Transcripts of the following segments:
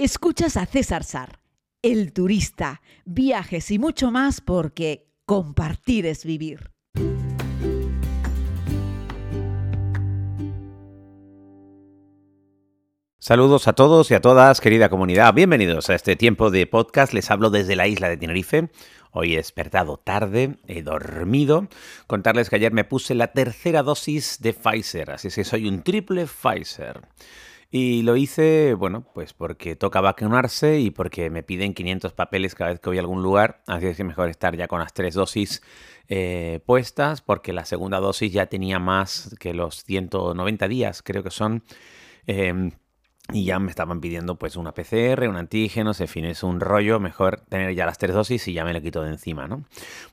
Escuchas a César Sar, el turista, viajes y mucho más porque compartir es vivir. Saludos a todos y a todas, querida comunidad. Bienvenidos a este tiempo de podcast. Les hablo desde la isla de Tenerife. Hoy he despertado tarde, he dormido. Contarles que ayer me puse la tercera dosis de Pfizer, así que soy un triple Pfizer. Y lo hice, bueno, pues porque toca vacunarse y porque me piden 500 papeles cada vez que voy a algún lugar. Así es que mejor estar ya con las tres dosis eh, puestas, porque la segunda dosis ya tenía más que los 190 días, creo que son. Em, y ya me estaban pidiendo pues una PCR, un antígeno, en fin, es un rollo, mejor tener ya las tres dosis y ya me lo quito de encima, ¿no?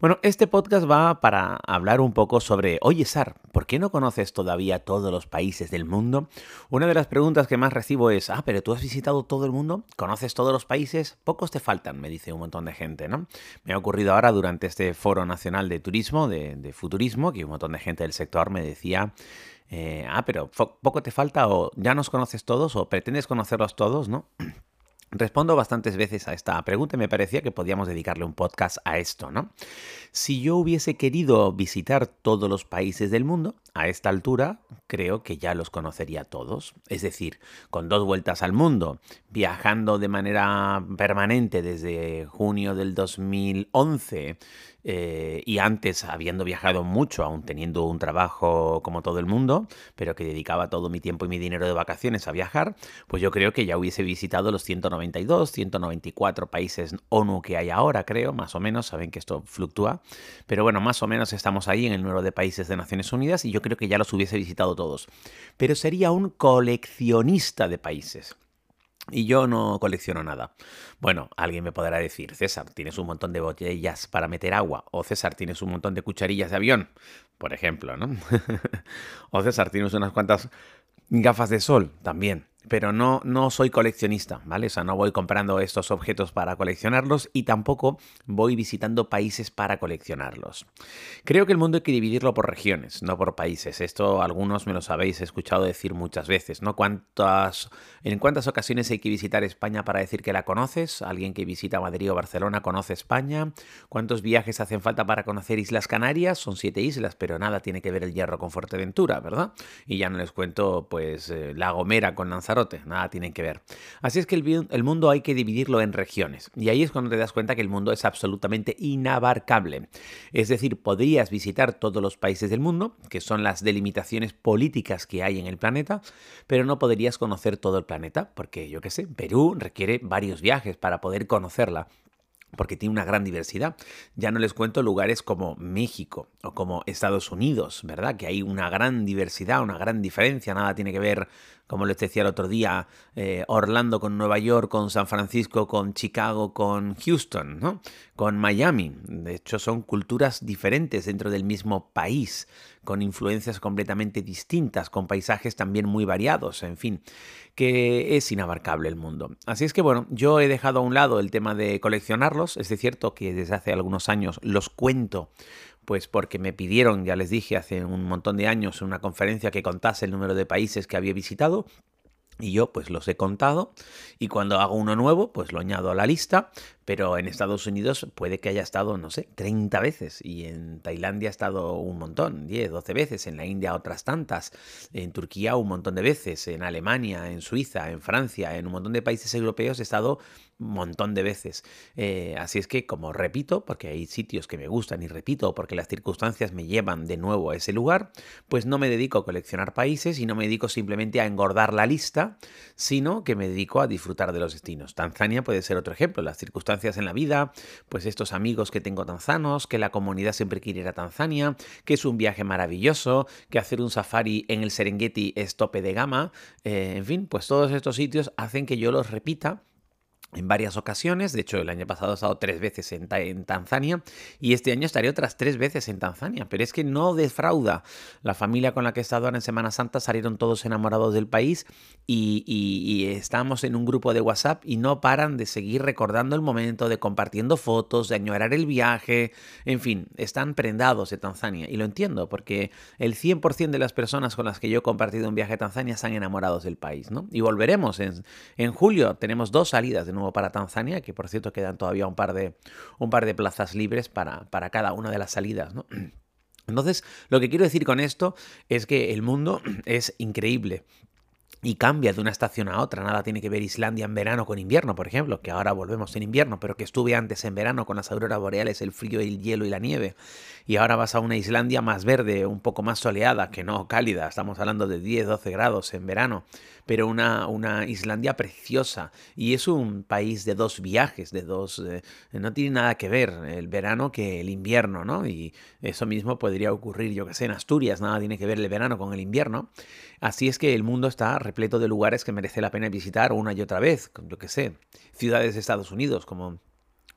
Bueno, este podcast va para hablar un poco sobre, oye Sar, ¿por qué no conoces todavía todos los países del mundo? Una de las preguntas que más recibo es, ah, pero tú has visitado todo el mundo, conoces todos los países, pocos te faltan, me dice un montón de gente, ¿no? Me ha ocurrido ahora durante este foro nacional de turismo, de, de futurismo, que un montón de gente del sector me decía eh, ah, pero poco te falta o ya nos conoces todos o pretendes conocerlos todos, ¿no? Respondo bastantes veces a esta pregunta y me parecía que podíamos dedicarle un podcast a esto, ¿no? Si yo hubiese querido visitar todos los países del mundo, a esta altura creo que ya los conocería todos. Es decir, con dos vueltas al mundo, viajando de manera permanente desde junio del 2011, eh, y antes habiendo viajado mucho, aún teniendo un trabajo como todo el mundo, pero que dedicaba todo mi tiempo y mi dinero de vacaciones a viajar, pues yo creo que ya hubiese visitado los 192, 194 países ONU que hay ahora, creo, más o menos, saben que esto fluctúa, pero bueno, más o menos estamos ahí en el número de países de Naciones Unidas y yo creo que ya los hubiese visitado todos. Pero sería un coleccionista de países. Y yo no colecciono nada. Bueno, alguien me podrá decir, César, tienes un montón de botellas para meter agua. O César, tienes un montón de cucharillas de avión, por ejemplo, ¿no? o César, tienes unas cuantas gafas de sol también pero no, no soy coleccionista, ¿vale? O sea, no voy comprando estos objetos para coleccionarlos y tampoco voy visitando países para coleccionarlos. Creo que el mundo hay que dividirlo por regiones, no por países. Esto algunos me lo habéis escuchado decir muchas veces, ¿no? ¿Cuántas, ¿En cuántas ocasiones hay que visitar España para decir que la conoces? ¿Alguien que visita Madrid o Barcelona conoce España? ¿Cuántos viajes hacen falta para conocer Islas Canarias? Son siete islas, pero nada tiene que ver el hierro con Fuerteventura, ¿verdad? Y ya no les cuento, pues, eh, La Gomera con Lanzarote nada tienen que ver. Así es que el, mundo hay que dividirlo en regiones. Y ahí es cuando te das cuenta que el mundo es absolutamente inabarcable. Es decir, podrías visitar todos los países del mundo, que son las delimitaciones políticas que hay en el planeta, pero no podrías conocer todo el planeta, porque yo qué sé, Perú requiere varios viajes para poder conocerla porque tiene una gran diversidad. Ya no les cuento lugares como México o como Estados Unidos, ¿verdad? Que hay una gran diversidad, una gran diferencia, nada tiene que ver como les decía el otro día, eh, Orlando con Nueva York, con San Francisco, con Chicago, con Houston, ¿no? con Miami. De hecho, son culturas diferentes dentro del mismo país, con influencias completamente distintas, con paisajes también muy variados, en fin, que es inabarcable el mundo. Así es que bueno, yo he dejado a un lado el tema de coleccionarlos, es cierto que desde hace algunos años los cuento pues porque me pidieron, ya les dije, hace un montón de años una conferencia que contase el número de países que había visitado. Y yo pues los he contado y cuando hago uno nuevo pues lo añado a la lista, pero en Estados Unidos puede que haya estado, no sé, 30 veces y en Tailandia ha estado un montón, 10, 12 veces, en la India otras tantas, en Turquía un montón de veces, en Alemania, en Suiza, en Francia, en un montón de países europeos he estado montón de veces. Eh, así es que, como repito, porque hay sitios que me gustan y repito, porque las circunstancias me llevan de nuevo a ese lugar, pues no me dedico a coleccionar países y no me dedico simplemente a engordar la lista, sino que me dedico a disfrutar de los destinos. Tanzania puede ser otro ejemplo, las circunstancias en la vida, pues estos amigos que tengo tanzanos, que la comunidad siempre quiere ir a Tanzania, que es un viaje maravilloso, que hacer un safari en el Serengeti es tope de gama, eh, en fin, pues todos estos sitios hacen que yo los repita en varias ocasiones. De hecho, el año pasado he estado tres veces en, Tanzania y este año estaré otras tres veces en Tanzania. Pero es que no defrauda. La familia con la que he estado ahora en Semana Santa salieron todos enamorados del país y, y, estamos en un grupo de WhatsApp y no paran de seguir recordando el momento, de compartiendo fotos, de añorar el viaje. En fin, están prendados de Tanzania. Y lo entiendo porque el 100% de las personas con las que yo he compartido un viaje a Tanzania están enamorados del país. ¿no? Y volveremos en, en julio. Tenemos dos salidas de nuevo para Tanzania, que por cierto quedan todavía un par de, un par de plazas libres para, para cada una de las salidas. ¿no? Entonces, lo que quiero decir con esto es que el mundo es increíble y cambia de una estación a otra. Nada tiene que ver Islandia en verano con invierno, por ejemplo, que ahora volvemos en invierno, pero que estuve antes en verano con las auroras boreales, el frío, el hielo y la nieve. Y ahora vas a una Islandia más verde, un poco más soleada, que no cálida. Estamos hablando de 10, 12 grados en verano pero una, una Islandia preciosa. Y es un país de dos viajes, de dos... Eh, no tiene nada que ver el verano que el invierno, ¿no? Y eso mismo podría ocurrir, yo que sé, en Asturias, nada tiene que ver el verano con el invierno. Así es que el mundo está repleto de lugares que merece la pena visitar una y otra vez, yo que sé, ciudades de Estados Unidos como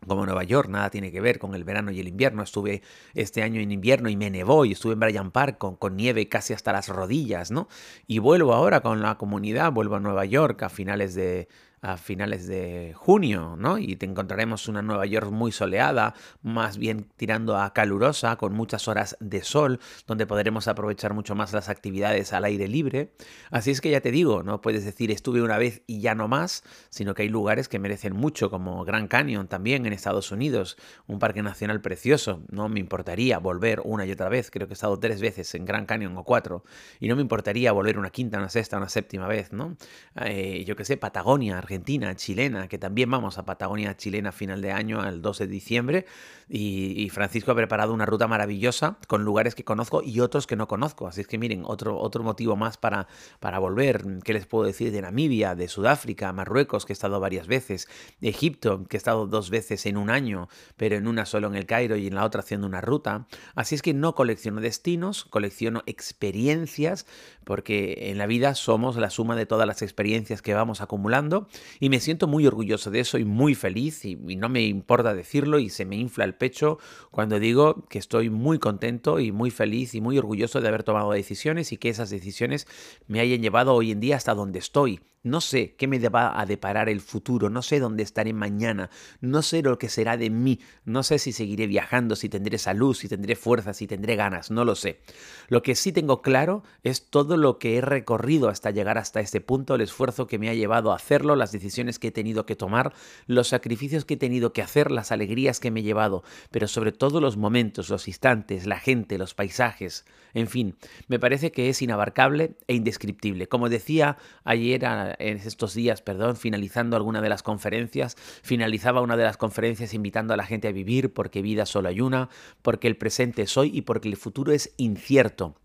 como Nueva York, nada tiene que ver con el verano y el invierno. Estuve este año en invierno y me nevó y estuve en Bryant Park con, con, nieve casi hasta las rodillas, ¿no? Y vuelvo ahora con la comunidad, vuelvo a Nueva York a finales de, a finales de junio, ¿no? Y te encontraremos una Nueva York muy soleada, más bien tirando a calurosa, con muchas horas de sol, donde podremos aprovechar mucho más las actividades al aire libre. Así es que ya te digo, no puedes decir estuve una vez y ya no más, sino que hay lugares que merecen mucho, como Grand Canyon también en Estados Unidos, un parque nacional precioso. No me importaría volver una y otra vez, creo que he estado tres veces en Grand Canyon o cuatro, y no me importaría volver una quinta, una sexta, una séptima vez, ¿no? Eh, yo que sé, Patagonia, argentina, chilena, que también vamos a Patagonia chilena a final de año, el 2 de diciembre, y, Francisco ha preparado una ruta maravillosa con lugares que conozco y otros que no conozco. Así es que miren, otro, otro motivo más para, para volver. ¿Qué les puedo decir de Namibia, de Sudáfrica, Marruecos, que he estado varias veces, Egipto, que he estado dos veces en un año, pero en una solo en el Cairo y en la otra haciendo una ruta? Así es que no colecciono destinos, colecciono experiencias, porque en la vida somos la suma de todas las experiencias que vamos acumulando y me siento muy orgulloso de eso y muy feliz y, no me importa decirlo y se me infla el pecho cuando digo que estoy muy contento y muy feliz y muy orgulloso de haber tomado decisiones y que esas decisiones me hayan llevado hoy en día hasta donde estoy. No sé qué me va a deparar el futuro, no sé dónde estaré mañana, no sé lo que será de mí, no sé si seguiré viajando, si tendré salud, si tendré fuerza, si tendré ganas, no lo sé. Lo que sí tengo claro es todo lo que he recorrido hasta llegar hasta este punto, el esfuerzo que me ha llevado a hacerlo, decisiones que he tenido que tomar, los sacrificios que he tenido que hacer, las alegrías que me he llevado, pero sobre todo los momentos, los instantes, la gente, los paisajes, en fin, me parece que es inabarcable e indescriptible. Como decía ayer en estos días, perdón, finalizando alguna de las conferencias, finalizaba una de las conferencias invitando a la gente a vivir porque vida solo hay una, porque el presente es hoy y porque el futuro es incierto.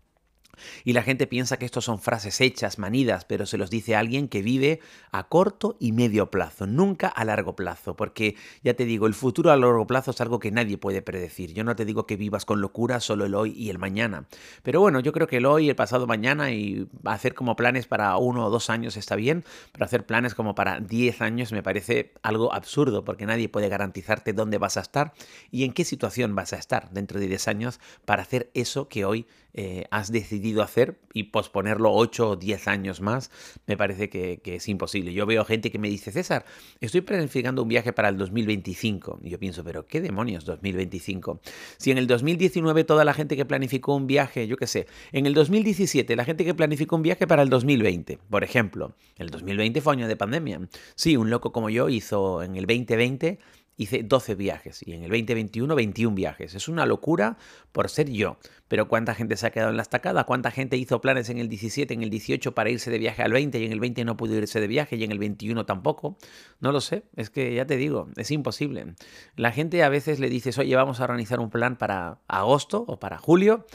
Y la gente piensa que estos son frases hechas, manidas, pero se los dice alguien que vive a corto y medio plazo, nunca a largo plazo, porque ya te digo, el futuro a largo plazo es algo que nadie puede predecir. Yo no te digo que vivas con locura solo el hoy y el mañana, pero bueno, yo creo que el hoy, el pasado mañana y hacer como planes para uno o dos años está bien, pero hacer planes como para diez años me parece algo absurdo, porque nadie puede garantizarte dónde vas a estar y en qué situación vas a estar dentro de diez años para hacer eso que hoy eh, has decidido hacer y posponerlo 8 o 10 años más, me parece que, es imposible. Yo veo gente que me dice, César, estoy planificando un viaje para el 2025. Y yo pienso, pero ¿qué demonios 2025? Si en el 2019 toda la gente que planificó un viaje, yo qué sé, en el 2017 la gente que planificó un viaje para el 2020, por ejemplo, el 2020 fue año de pandemia. Sí, un loco como yo hizo en el 2020 hice 12 viajes y en el 2021 21 viajes. Es una locura por ser yo. Pero ¿cuánta gente se ha quedado en la estacada? ¿Cuánta gente hizo planes en el 17, en el 18 para irse de viaje al 20 y en el 20 no pudo irse de viaje y en el 21 tampoco? No lo sé. Es que ya te digo, es imposible. La gente a veces le dices, oye, vamos a organizar un plan para agosto o para julio.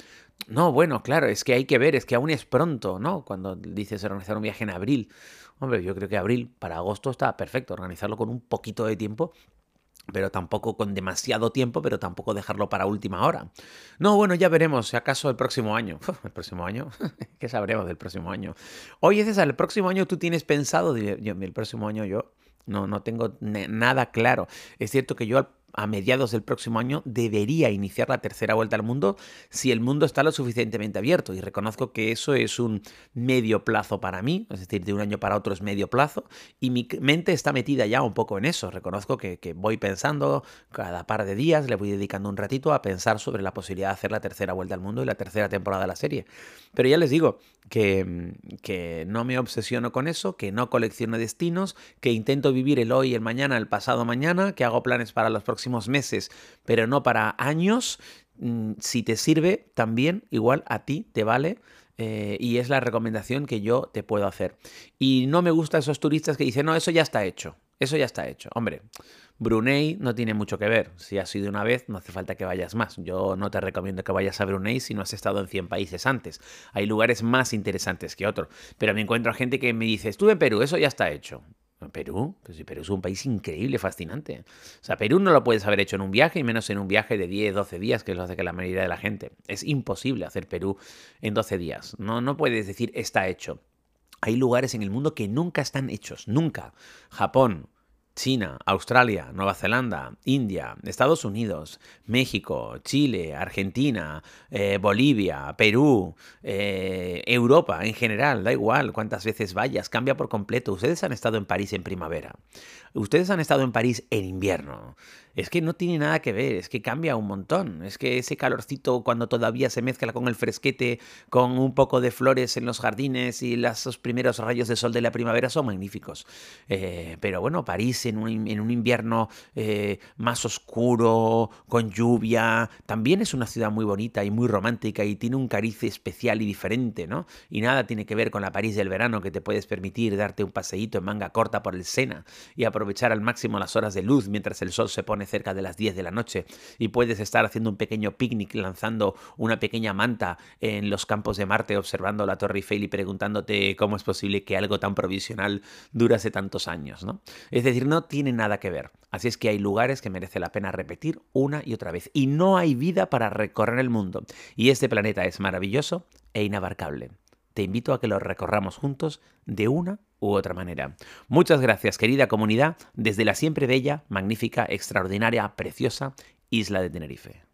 No, bueno, claro, es que hay que ver, es que aún es pronto, ¿no? Cuando dices organizar un viaje en abril. Hombre, yo creo que abril para agosto está perfecto, organizarlo con un poquito de tiempo pero tampoco con demasiado tiempo, pero tampoco dejarlo para última hora. No, bueno, ya veremos, si acaso el próximo año. ¿El próximo año? ¿Qué sabremos del próximo año? Oye, César, ¿el próximo año tú tienes pensado? El próximo año yo no, no tengo nada claro. Es cierto que yo a mediados del próximo año debería iniciar la tercera vuelta al mundo si el mundo está lo suficientemente abierto. Y reconozco que eso es un medio plazo para mí, es decir, de un año para otro es medio plazo. Y mi mente está metida ya un poco en eso. Reconozco que, voy pensando cada par de días, le voy dedicando un ratito a pensar sobre la posibilidad de hacer la tercera vuelta al mundo y la tercera temporada de la serie. Pero ya les digo que, que no me obsesiono con eso, que no colecciono destinos, que intento vivir el hoy, el mañana, el pasado mañana, que hago planes para los próximos meses, pero no para años, mm, si te sirve también, igual a ti te vale. Eh, y es la recomendación que yo te puedo hacer. Y no me gustan esos turistas que dicen, no, eso ya está hecho. Eso ya está hecho. Hombre, Brunei no tiene mucho que ver. Si has ido una vez, no hace falta que vayas más. Yo no te recomiendo que vayas a Brunei si no has estado en 100 países antes. Hay lugares más interesantes que otros. Pero me encuentro gente que me dice, estuve en Perú, eso ya está hecho. Perú, pues Perú es un país increíble, fascinante. O sea, Perú no lo puedes haber hecho en un viaje y menos en un viaje de 10, 12 días, que es lo hace que la mayoría de la gente. Es imposible hacer Perú en 12 días. No, no puedes decir está hecho. Hay lugares en el mundo que nunca están hechos, nunca. Japón, China, Australia, Nueva Zelanda, India, Estados Unidos, México, Chile, Argentina, eh, Bolivia, Perú, eh, Europa en general, da igual cuántas veces vayas, cambia por completo. Ustedes han estado en París en primavera, ustedes han estado en París en invierno es que no tiene nada que ver, es que cambia un montón. Es que ese calorcito cuando todavía se mezcla con el fresquete, con un poco de flores en los jardines y los primeros rayos de sol de la primavera son magníficos. Eh, pero bueno, París en un, invierno eh, más oscuro, con lluvia, también es una ciudad muy bonita y muy romántica y tiene un cariz especial y diferente, ¿no? Y nada tiene que ver con la París del verano que te puedes permitir darte un paseíto en manga corta por el Sena y aprovechar al máximo las horas de luz mientras el sol se pone cerca de las 10 de la noche y puedes estar haciendo un pequeño picnic lanzando una pequeña manta en los campos de Marte observando la Torre Eiffel y preguntándote cómo es posible que algo tan provisional durase tantos años, ¿no? Es decir, no tiene nada que ver. Así es que hay lugares que merece la pena repetir una y otra vez. Y no hay vida para recorrer el mundo. Y este planeta es maravilloso e inabarcable te invito a que lo recorramos juntos de una u otra manera. Muchas gracias, querida comunidad, desde la siempre bella, magnífica, extraordinaria, preciosa isla de Tenerife.